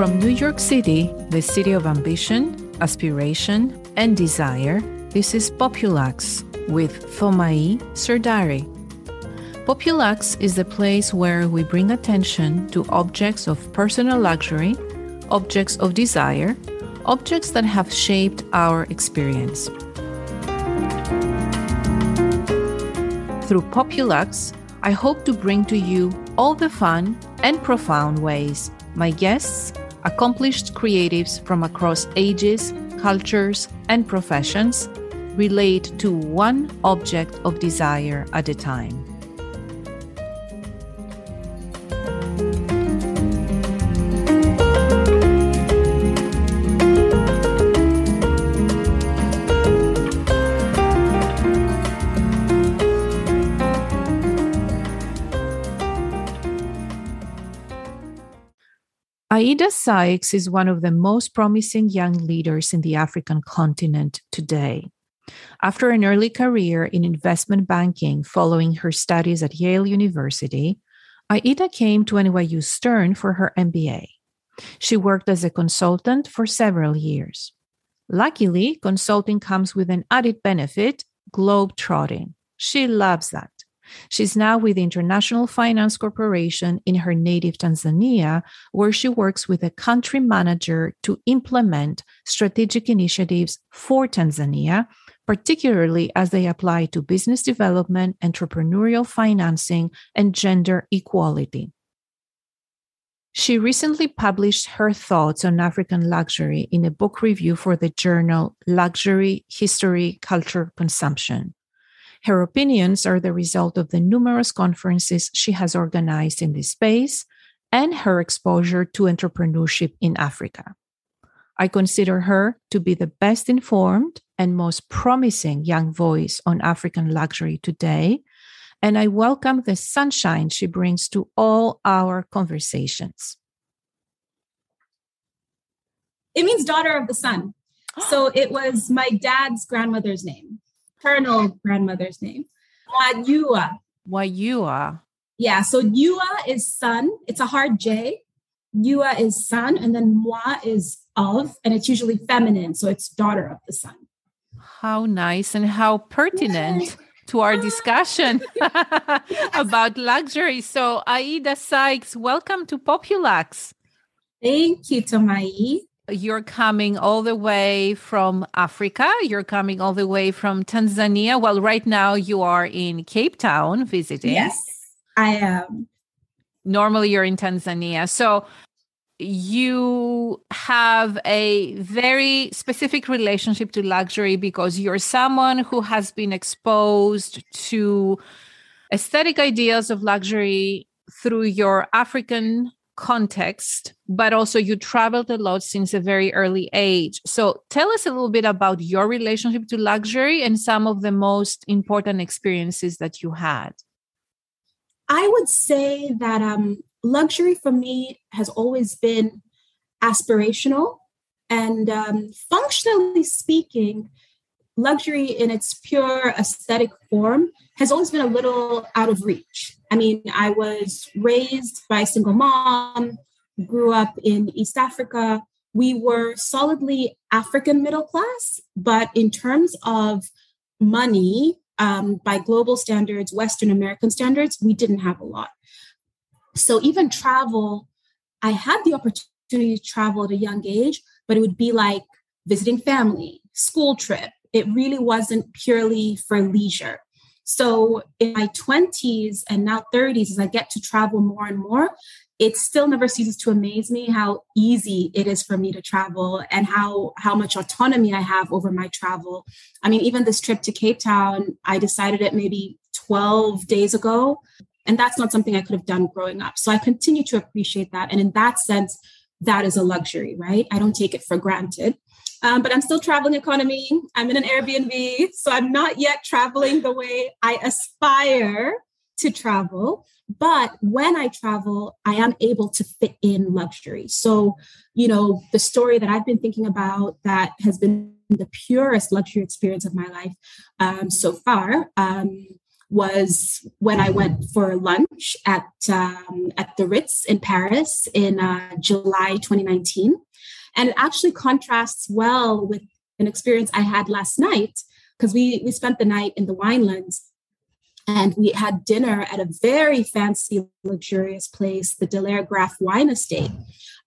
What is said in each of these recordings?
From New York City, the city of ambition, aspiration, and desire, this is Populuxe with Thomai Serdari. Populuxe is the place where we bring attention to objects of personal luxury, objects of desire, objects that have shaped our experience. Through Populuxe, I hope to bring to you all the fun and profound ways my guests, accomplished creatives from across ages, cultures, and professions, relate to one object of desire at a time. Aida Sykes is one of the most promising young leaders in the African continent today. After an early career in investment banking following her studies at Yale University, Aida came to NYU Stern for her MBA. She worked as a consultant for several years. Luckily, consulting comes with an added benefit globe trotting. She loves that. She's now with the International Finance Corporation in her native Tanzania, where she works with a country manager to implement strategic initiatives for Tanzania, particularly as they apply to business development, entrepreneurial financing, and gender equality. She recently published her thoughts on African luxury in a book review for the journal Luxury History Culture Consumption. Her opinions are the result of the numerous conferences she has organized in this space and her exposure to entrepreneurship in Africa. I consider her to be the best informed and most promising young voice on African luxury today, and I welcome the sunshine she brings to all our conversations. It means daughter of the sun. So it was my dad's grandmother's name paternal grandmother's name. Wayua. Wayua. Yeah, so Yua is son. It's a hard J. Yua is son, and then Mwa is of, and it's usually feminine, so it's daughter of the sun. How nice and how pertinent to our ah. discussion about luxury. So, Aida Sykes, welcome to Populuxe. Thank you, Thomai you're coming all the way from Africa. You're coming all the way from Tanzania. Well, right now you are in Cape Town visiting. Yes, I am. Normally you're in Tanzania. So you have a very specific relationship to luxury because you're someone who has been exposed to aesthetic ideas of luxury through your African context, but also you traveled a lot since a very early age. So tell us a little bit about your relationship to luxury and some of the most important experiences that you had. I would say that um, luxury for me has always been aspirational. And um, functionally speaking, luxury in its pure aesthetic form has always been a little out of reach. I mean, I was raised by a single mom, grew up in East Africa. We were solidly African middle class, but in terms of money, um, by global standards, Western American standards, we didn't have a lot. So even travel, I had the opportunity to travel at a young age, but it would be like visiting family, school trip. It really wasn't purely for leisure. So in my 20s and now 30s, as I get to travel more and more, it still never ceases to amaze me how easy it is for me to travel and how how much autonomy I have over my travel. I mean, even this trip to Cape Town, I decided it maybe 12 days ago. And that's not something I could have done growing up. So I continue to appreciate that. And in that sense, that is a luxury, right? I don't take it for granted. Um, but I'm still traveling economy. I'm in an Airbnb. So I'm not yet traveling the way I aspire to travel. But when I travel, I am able to fit in luxury. So, you know, the story that I've been thinking about that has been the purest luxury experience of my life um, so far um, was when I went for lunch at um, at the Ritz in Paris in uh, July 2019, and it actually contrasts well with an experience I had last night because we we spent the night in the Winelands and we had dinner at a very fancy, luxurious place, the Delaire Graff Wine Estate.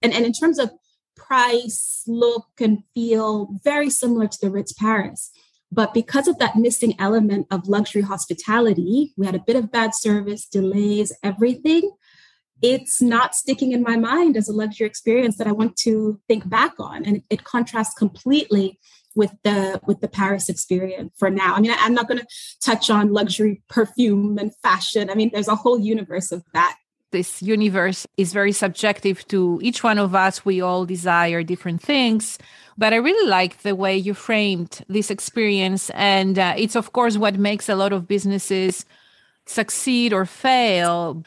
And, and in terms of price, look, and feel, very similar to the Ritz Paris. But because of that missing element of luxury hospitality, we had a bit of bad service, delays, everything. It's not sticking in my mind as a luxury experience that I want to think back on. And it, contrasts completely with the with the Paris experience for now. I mean, I, am not going to touch on luxury perfume and fashion. I mean, there's a whole universe of that. This universe is very subjective to each one of us. We all desire different things. But I really like the way you framed this experience. And uh, it's, of course, what makes a lot of businesses succeed or fail.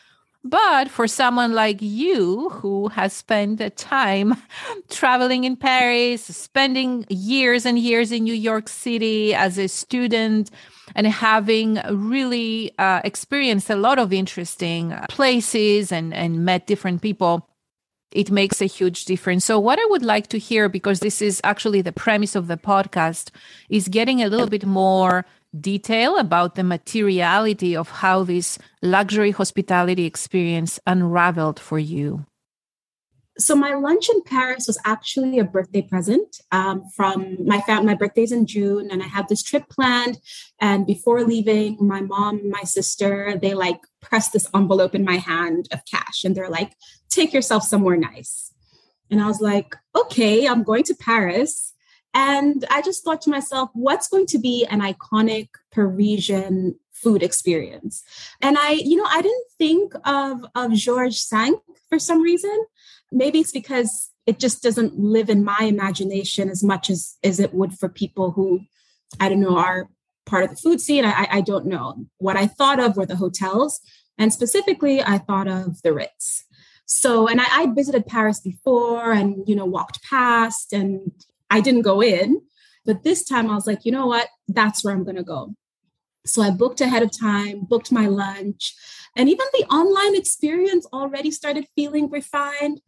But for someone like you who has spent time traveling in Paris, spending years and years in New York City as a student, and having really uh, experienced a lot of interesting places and, and met different people, it makes a huge difference. So, what I would like to hear, because this is actually the premise of the podcast, is getting a little bit more detail about the materiality of how this luxury hospitality experience unraveled for you? So my lunch in Paris was actually a birthday present um, from my family. My birthday's in June, and I had this trip planned. And before leaving, my mom, my sister, they like pressed this envelope in my hand of cash, and they're like, "Take yourself somewhere nice." And I was like, "Okay, I'm going to Paris. And I just thought to myself, what's going to be an iconic Parisian food experience? And I, you know, I didn't think of, of Georges V for some reason. Maybe it's because it just doesn't live in my imagination as much as, as it would for people who, I don't know, are part of the food scene. I, I don't know. What I thought of were the hotels. And specifically, I thought of the Ritz. So, and I, I visited Paris before and, you know, walked past and I didn't go in. But this time I was like, you know what? That's where I'm going to go. So I booked ahead of time, booked my lunch, and even the online experience already started feeling refined.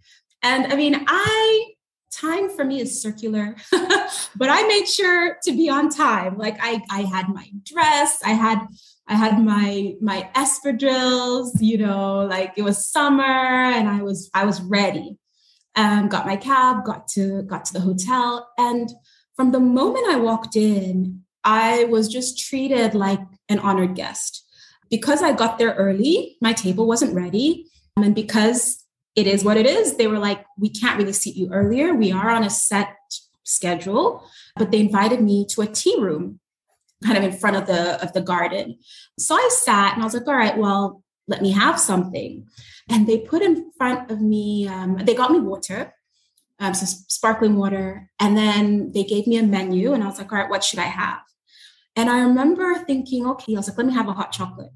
And I mean, I time for me is circular, but I made sure to be on time. Like I I had my dress, I had I had my my espadrilles, you know, like it was summer and I was I was ready um, got my cab, got to got to the hotel, and from the moment I walked in, I was just treated like an honored guest. Because I got there early, my table wasn't ready, and because it is what it is, they were like, "We can't really seat you earlier. We are on a set schedule." But they invited me to a tea room, kind of in front of the of the garden. So I sat, and I was like, "All right, well, let me have something." and they put in front of me um, they got me water um, so sparkling water. And then they gave me a menu and i was like all right what should i have? And i remember thinking okay i was like let me have a hot chocolate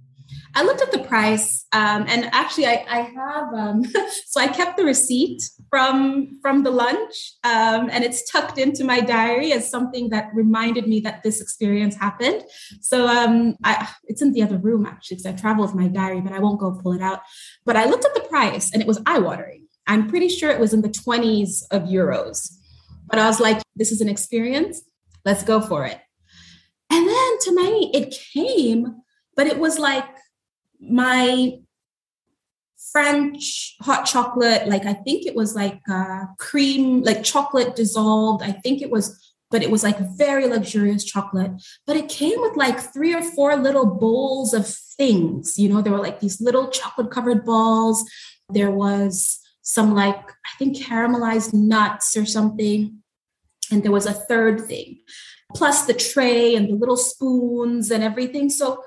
i looked at the price um, and actually i, I have um, so i kept the receipt from from the lunch um, and it's tucked into my diary as something that reminded me that this experience happened. So um, I, it's in the other room actually because i travel with my diary but i won't go pull it out. But i looked at the price and it was eye-watering. I'm pretty sure it was in the 20s of euros. But i was like this is an experience. Let's go for it. And then to me it came but it was like my French hot chocolate, like I think it was like uh, cream, like chocolate dissolved. I think it was, but it was like very luxurious chocolate. But it came with like three or four little bowls of things. You know, there were like these little chocolate covered balls. There was some like, I think caramelized nuts or something. And there was a third thing, plus the tray and the little spoons and everything. So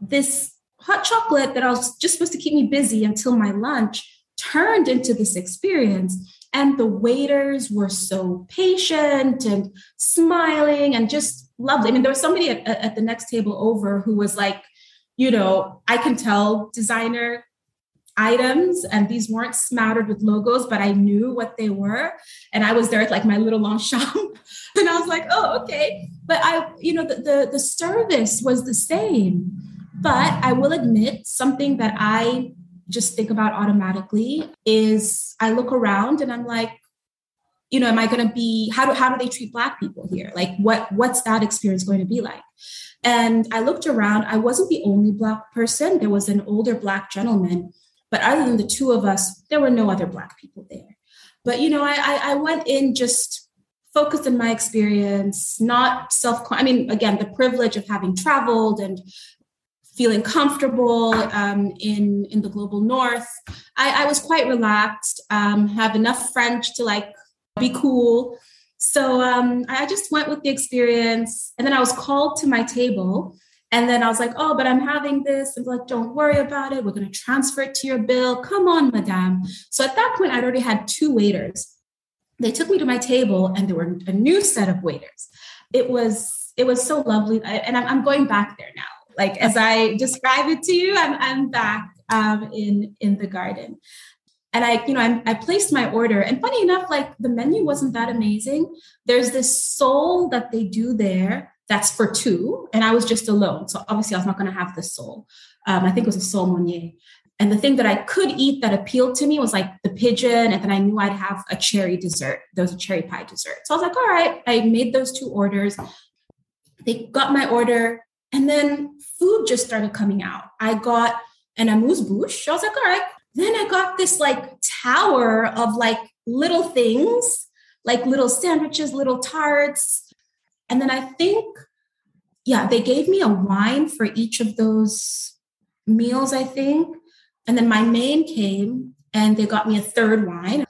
this hot chocolate that I was just supposed to keep me busy until my lunch turned into this experience. And the waiters were so patient and smiling and just lovely. I mean, there was somebody at, at the next table over who was like, you know, I can tell designer items and these weren't smattered with logos but i knew what they were and i was there at like my little Longchamp and i was like oh okay but i you know the, the, the service was the same But I will admit something that I just think about automatically is I look around and I'm like, you know, am I going to be how do how do they treat black people here? Like what what's that experience going to be like? And I looked around. I wasn't the only black person. There was an older black gentleman, but other than the two of us, there were no other black people there. But you know, I I, I went in just focused on my experience, not self. I mean, again, the privilege of having traveled and feeling comfortable um, in in the global north. I, I was quite relaxed. Um, have enough French to like be cool. So um, I just went with the experience, and then I was called to my table. And then I was like, oh, but I'm having this. And like, don't worry about it. We're going to transfer it to your bill. Come on, madame. So at that point, I'd already had two waiters. They took me to my table, and there were a new set of waiters. It was it was so lovely, and I'm, I'm going back there now like as I describe it to you, I'm, I'm back um, in in the garden. And I, you know, I, I placed my order. And funny enough, like the menu wasn't that amazing. There's this sole that they do there that's for two, and I was just alone. So obviously, I was not going to have the sole. Um, I think it was a sole meunière. And the thing that I could eat that appealed to me was like the pigeon. And then I knew I'd have a cherry dessert. There was a cherry pie dessert. So I was like, all right, I made those two orders. They got my order. And then food just started coming out. I got an amuse bouche. I was like, all right. Then I got this like tower of like little things, like little sandwiches, little tarts. And then I think, yeah, they gave me a wine for each of those meals, I think. And then my main came and they got me a third wine.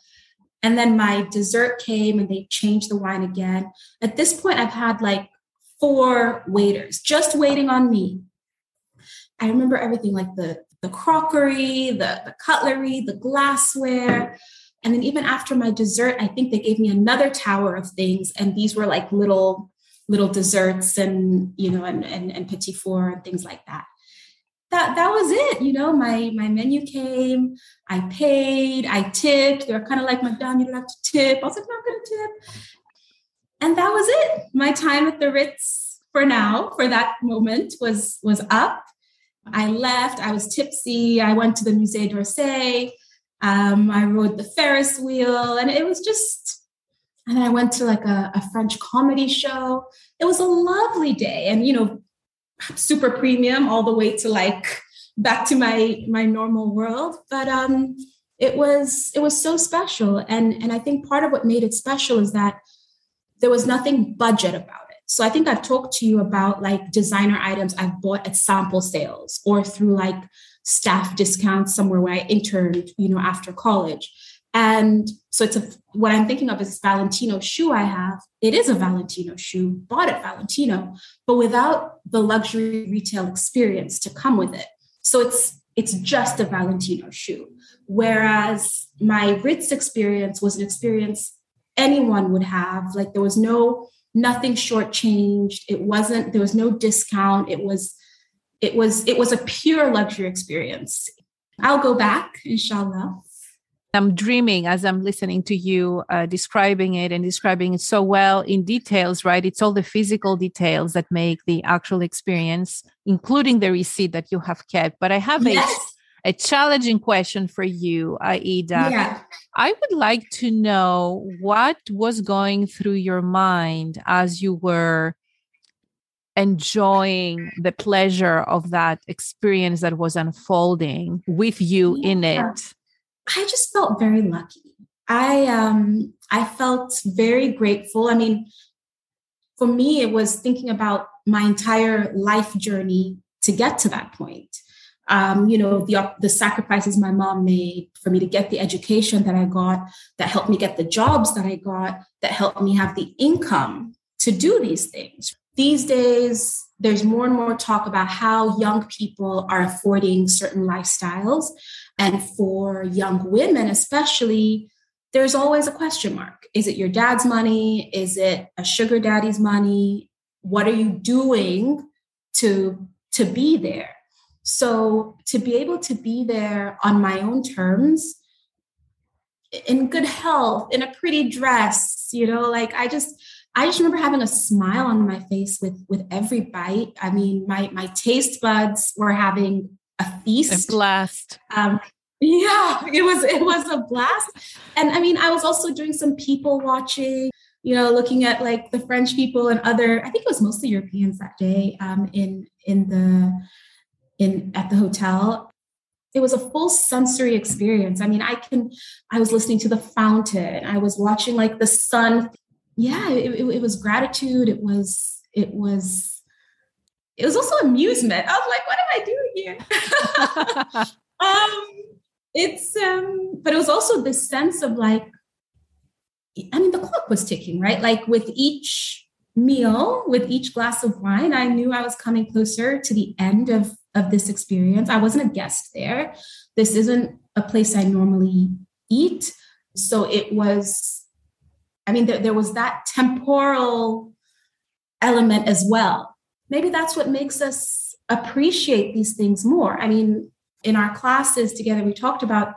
And then my dessert came and they changed the wine again. At this point, I've had like four waiters just waiting on me. I remember everything like the, the crockery, the, the cutlery, the glassware. And then even after my dessert, I think they gave me another tower of things. And these were like little, little desserts and, you know, and, and, and petit four and things like that. That, that was it. You know, my, my menu came, I paid, I tipped. They were kind of like, Madame, you don't have to tip. I was like, no, I'm to tip and that was it. My time at the Ritz for now, for that moment, was was up. I left. I was tipsy. I went to the Musée d'Orsay. Um, I rode the Ferris wheel, and it was just. And I went to like a, a French comedy show. It was a lovely day, and you know, super premium all the way to like back to my my normal world. But um, it was it was so special, and and I think part of what made it special is that there was nothing budget about it. So I think I've talked to you about like designer items I've bought at sample sales or through like staff discounts somewhere where I interned, you know, after college. And so it's a what I'm thinking of is Valentino shoe I have. It is a Valentino shoe, bought at Valentino, but without the luxury retail experience to come with it. So it's it's just a Valentino shoe. Whereas my Ritz experience was an experience anyone would have. Like there was no nothing shortchanged. It wasn't there was no discount. It was it was it was a pure luxury experience. I'll go back, inshallah. I'm dreaming as I'm listening to you uh, describing it and describing it so well in details, right? It's all the physical details that make the actual experience, including the receipt that you have kept. But I have yes a challenging question for you, Aida. Yeah. I would like to know what was going through your mind as you were enjoying the pleasure of that experience that was unfolding with you yeah. in it. I just felt very lucky. I um I felt very grateful. I mean, for me it was thinking about my entire life journey to get to that point um, you know, the, the sacrifices my mom made for me to get the education that I got, that helped me get the jobs that I got, that helped me have the income to do these things. These days, there's more and more talk about how young people are affording certain lifestyles. And for young women, especially, there's always a question mark. Is it your dad's money? Is it a sugar daddy's money? What are you doing to, to be there? So to be able to be there on my own terms, in good health, in a pretty dress, you know, like I just, I just remember having a smile on my face with with every bite. I mean, my my taste buds were having a feast. A blast. Um, yeah, it was it was a blast. And I mean, I was also doing some people watching, you know, looking at like the French people and other. I think it was mostly Europeans that day um, in in the in at the hotel. It was a full sensory experience. I mean, I can. I was listening to the fountain. I was watching like the sun. Yeah, it, it, it was gratitude. It was it was it was also amusement. I was like, what am I doing here? um, it's um but it was also this sense of like i mean the clock was ticking right like with each meal with each glass of wine i knew i was coming closer to the end of of this experience. I wasn't a guest there. This isn't a place i normally eat. So it was i mean there, there was that temporal element as well. Maybe that's what makes us appreciate these things more. I mean in our classes together, we talked about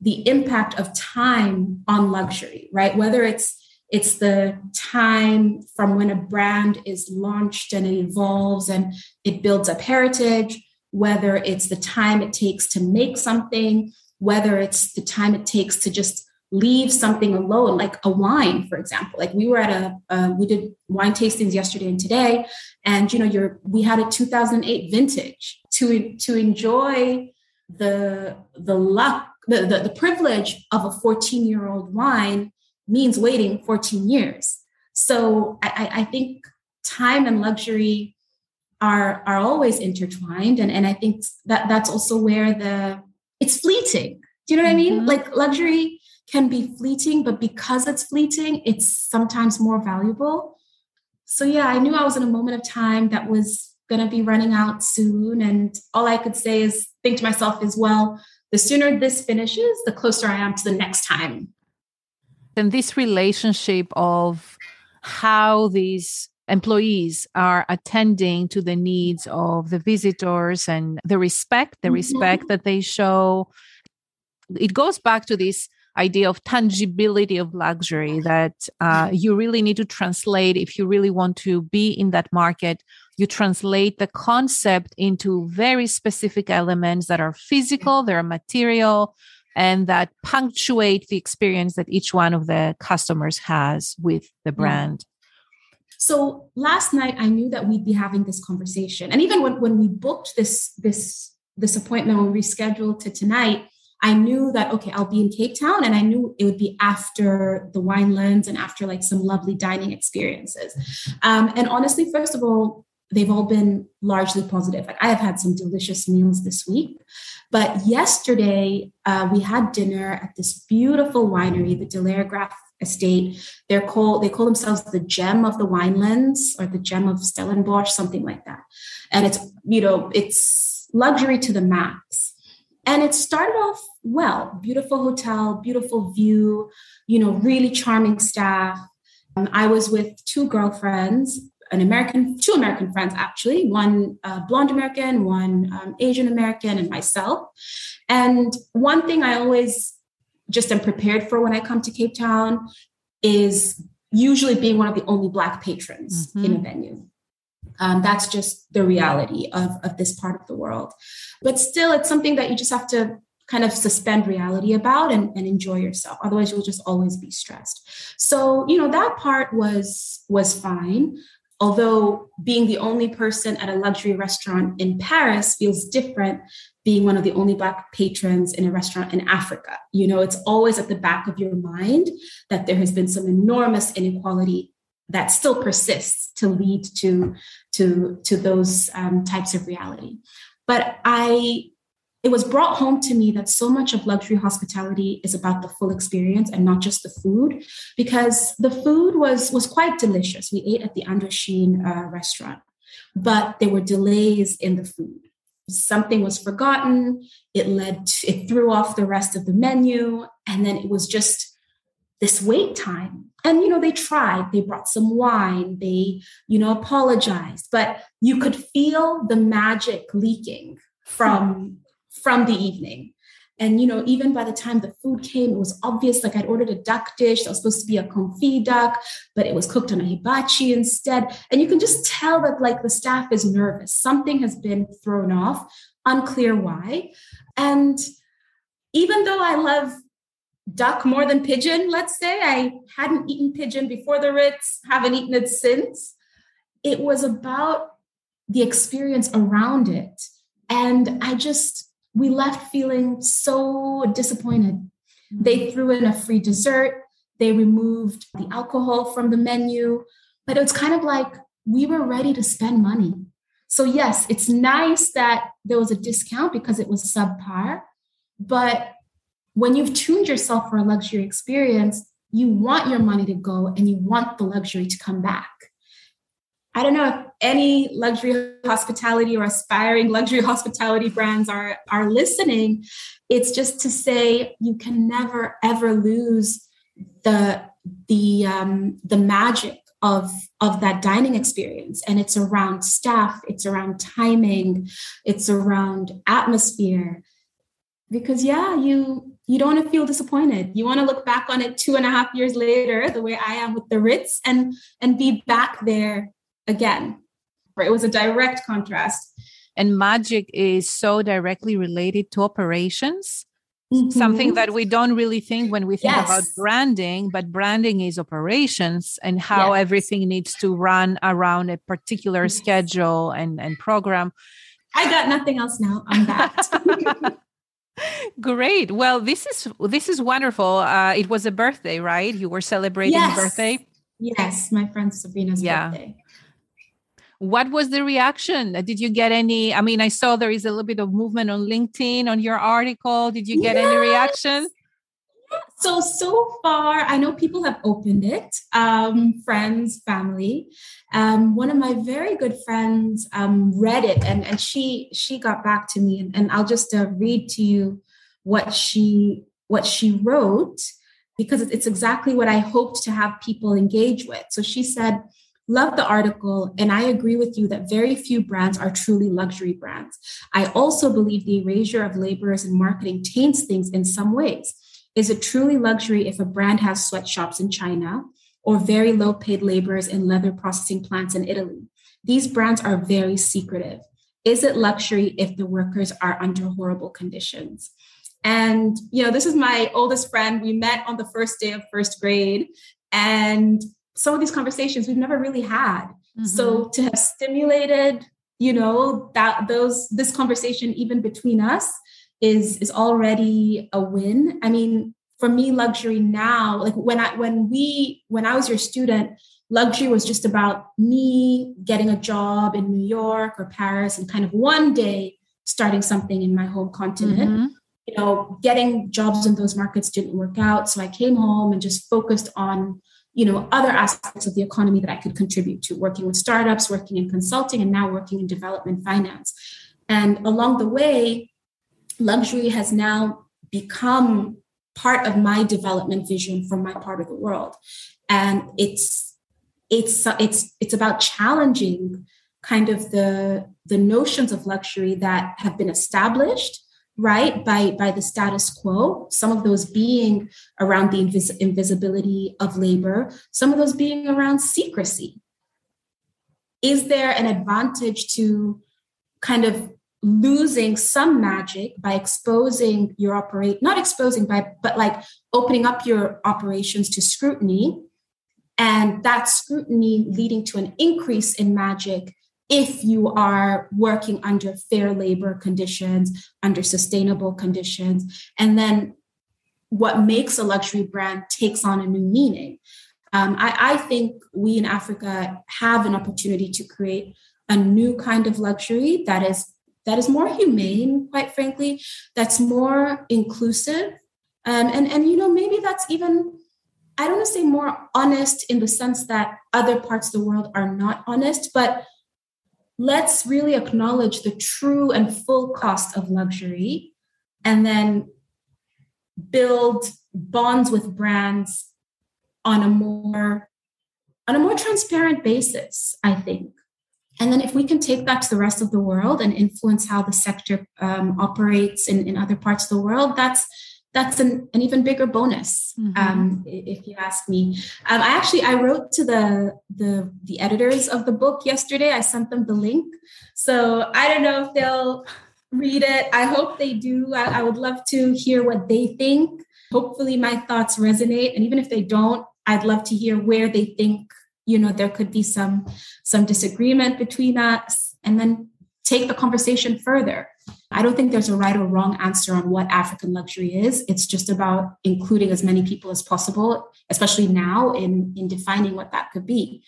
the impact of time on luxury, right? Whether it's it's the time from when a brand is launched and it evolves and it builds up heritage, whether it's the time it takes to make something, whether it's the time it takes to just leave something alone, like a wine, for example. Like we were at a, uh, we did wine tastings yesterday and today, and you know, you're we had a 2008 vintage to to enjoy the the luck the, the, the privilege of a 14 year old wine means waiting 14 years so I, I think time and luxury are are always intertwined and, and i think that that's also where the it's fleeting do you know what mm-hmm. i mean mm-hmm. like luxury can be fleeting but because it's fleeting it's sometimes more valuable so yeah i knew i was in a moment of time that was going to be running out soon and all i could say is think to myself as well, the sooner this finishes, the closer I am to the next time. And this relationship of how these employees are attending to the needs of the visitors and the respect, the mm-hmm. respect that they show. It goes back to this idea of tangibility of luxury that uh, you really need to translate if you really want to be in that market you translate the concept into very specific elements that are physical, they're material, and that punctuate the experience that each one of the customers has with the brand. So last night I knew that we'd be having this conversation. And even when, when we booked this this this appointment when we rescheduled to tonight, I knew that okay, I'll be in Cape Town and I knew it would be after the wine Winelands and after like some lovely dining experiences. Um, and honestly, first of all, they've all been largely positive. Like I have had some delicious meals this week, but yesterday uh, we had dinner at this beautiful winery, the Delaire Graff Estate. They're called they call themselves the gem of the winelands or the gem of Stellenbosch, something like that. And it's you know it's luxury to the max. And it started off well, beautiful hotel, beautiful view, you know, really charming staff. Um, I was with two girlfriends an American, two American friends actually, one uh, blonde American, one um, Asian American, and myself. And one thing I always just am prepared for when I come to Cape Town is usually being one of the only Black patrons mm-hmm. in a venue. Um, that's just the reality of, of this part of the world. But still, it's something that you just have to kind of suspend reality about and, and enjoy yourself otherwise you'll just always be stressed so you know that part was was fine although being the only person at a luxury restaurant in Paris feels different being one of the only black patrons in a restaurant in Africa. You know, it's always at the back of your mind that there has been some enormous inequality that still persists to lead to to to those um, types of reality. But I it was brought home to me that so much of luxury hospitality is about the full experience and not just the food because the food was was quite delicious we ate at the Indochine uh, restaurant but there were delays in the food something was forgotten. It led to, it threw off the rest of the menu and then it was just this wait time. And you know they tried. They brought some wine. They you know apologized. But you could feel the magic leaking from from the evening. And, you know, even by the time the food came, it was obvious like I'd ordered a duck dish that was supposed to be a confit duck, but it was cooked on a hibachi instead. And you can just tell that like the staff is nervous. Something has been thrown off, unclear why. And even though I love duck more than pigeon, let's say, I hadn't eaten pigeon before the Ritz, haven't eaten it since. It was about the experience around it. And I just, we left feeling so disappointed. They threw in a free dessert, they removed the alcohol from the menu, but it was kind of like we were ready to spend money. So, yes, it's nice that there was a discount because it was subpar, but when you've tuned yourself for a luxury experience, you want your money to go and you want the luxury to come back. I don't know if any luxury hospitality or aspiring luxury hospitality brands are, are listening. It's just to say you can never ever lose the the um, the magic of of that dining experience. And it's around staff it's around timing it's around atmosphere. Because yeah you you don't want to feel disappointed. You want to look back on it two and a half years later the way i am with the ritz and and be back there again. It was a direct contrast. And magic is so directly related to operations. Mm-hmm. Something that we don't really think when we think yes. about branding, but branding is operations and how yes. everything needs to run around a particular yes. schedule and, and program. I got nothing else now. I'm that. Great. Well, this is this is wonderful. Uh, it was a birthday, right? You were celebrating yes. birthday. Yes, my friend Sabrina's yeah. birthday. What was the reaction? Did you get any? I mean, I saw there is a little bit of movement on LinkedIn on your article. Did you get yes. any reaction? So, so far, I know people have opened it, um, friends, family. Um, one of my very good friends um, read it and, and she she got back to me and, and I'll just uh, read to you what she what she wrote because it's exactly what I hoped to have people engage with. So she said, Love the article, and I agree with you that very few brands are truly luxury brands. I also believe the erasure of laborers in marketing taints things in some ways. Is it truly luxury if a brand has sweatshops in China or very low paid laborers in leather processing plants in Italy? These brands are very secretive. Is it luxury if the workers are under horrible conditions? And, you know, this is my oldest friend. We met on the first day of first grade. And some of these conversations we've never really had. Mm-hmm. So to have stimulated, you know, that those this conversation even between us is is already a win. I mean, for me, luxury now, like when I when we when I was your student, luxury was just about me getting a job in New York or Paris and kind of one day starting something in my home continent. Mm-hmm. You know, getting jobs in those markets didn't work out. So I came home and just focused on you know other aspects of the economy that i could contribute to working with startups working in consulting and now working in development finance. And along the way luxury has now become part of my development vision for my part of the world. And it's it's it's it's about challenging kind of the the notions of luxury that have been established right by by the status quo some of those being around the invis- invisibility of labor some of those being around secrecy. Is there an advantage to kind of losing some magic by exposing your operate not exposing by but like opening up your operations to scrutiny and that scrutiny leading to an increase in magic if you are working under fair labor conditions, under sustainable conditions. And then what makes a luxury brand takes on a new meaning. Um, I, I think we in Africa have an opportunity to create a new kind of luxury that is that is more humane, quite frankly, that's more inclusive. Um, and, and you know, maybe that's even I don't want to say more honest in the sense that other parts of the world are not honest, but let's really acknowledge the true and full cost of luxury and then build bonds with brands on a more on a more transparent basis i think. And then if we can take that to the rest of the world and influence how the sector um, operates in, in other parts of the world, that's that's an, an even bigger bonus, mm-hmm. um, if you ask me. Um, I actually I wrote to the, the the editors of the book yesterday. I sent them the link, so I don't know if they'll read it. I hope they do. I, I would love to hear what they think. Hopefully, my thoughts resonate, and even if they don't, I'd love to hear where they think you know there could be some some disagreement between us and then take the conversation further. I don't think there's a right or wrong answer on what african luxury is. It's just about including as many people as possible especially now in in defining what that could be.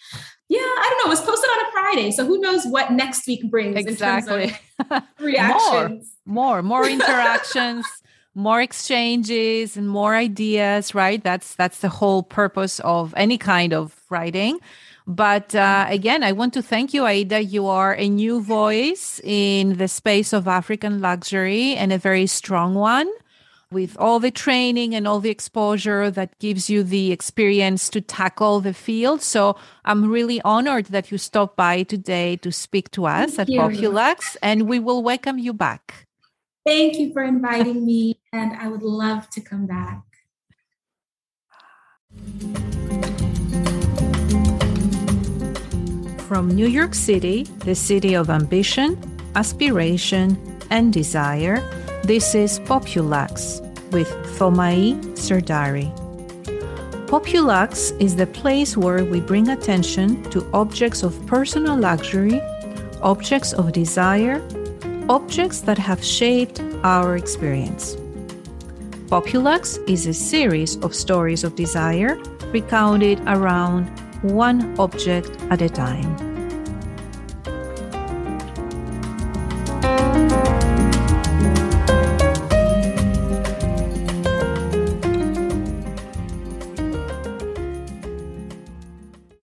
Yeah i don't know. It was posted on a friday so who knows what next week brings exactly. Reactions. More more more interactions more exchanges and more ideas right? That's that's the whole purpose of any kind of writing but uh, again i want to thank you aida you are a new voice in the space of african luxury and a very strong one with all the training and all the exposure that gives you the experience to tackle the field. So I'm really honored that you stopped by today to speak to us Thank at you. Populuxe, and we will welcome you back. Thank you for inviting me, and I would love to come back. From New York City, the city of ambition, aspiration, and desire, this is Populuxe with Thomai Serdari. Populuxe is the place where we bring attention to objects of personal luxury, objects of desire, objects that have shaped our experience. Populuxe is a series of stories of desire recounted around one object at a time.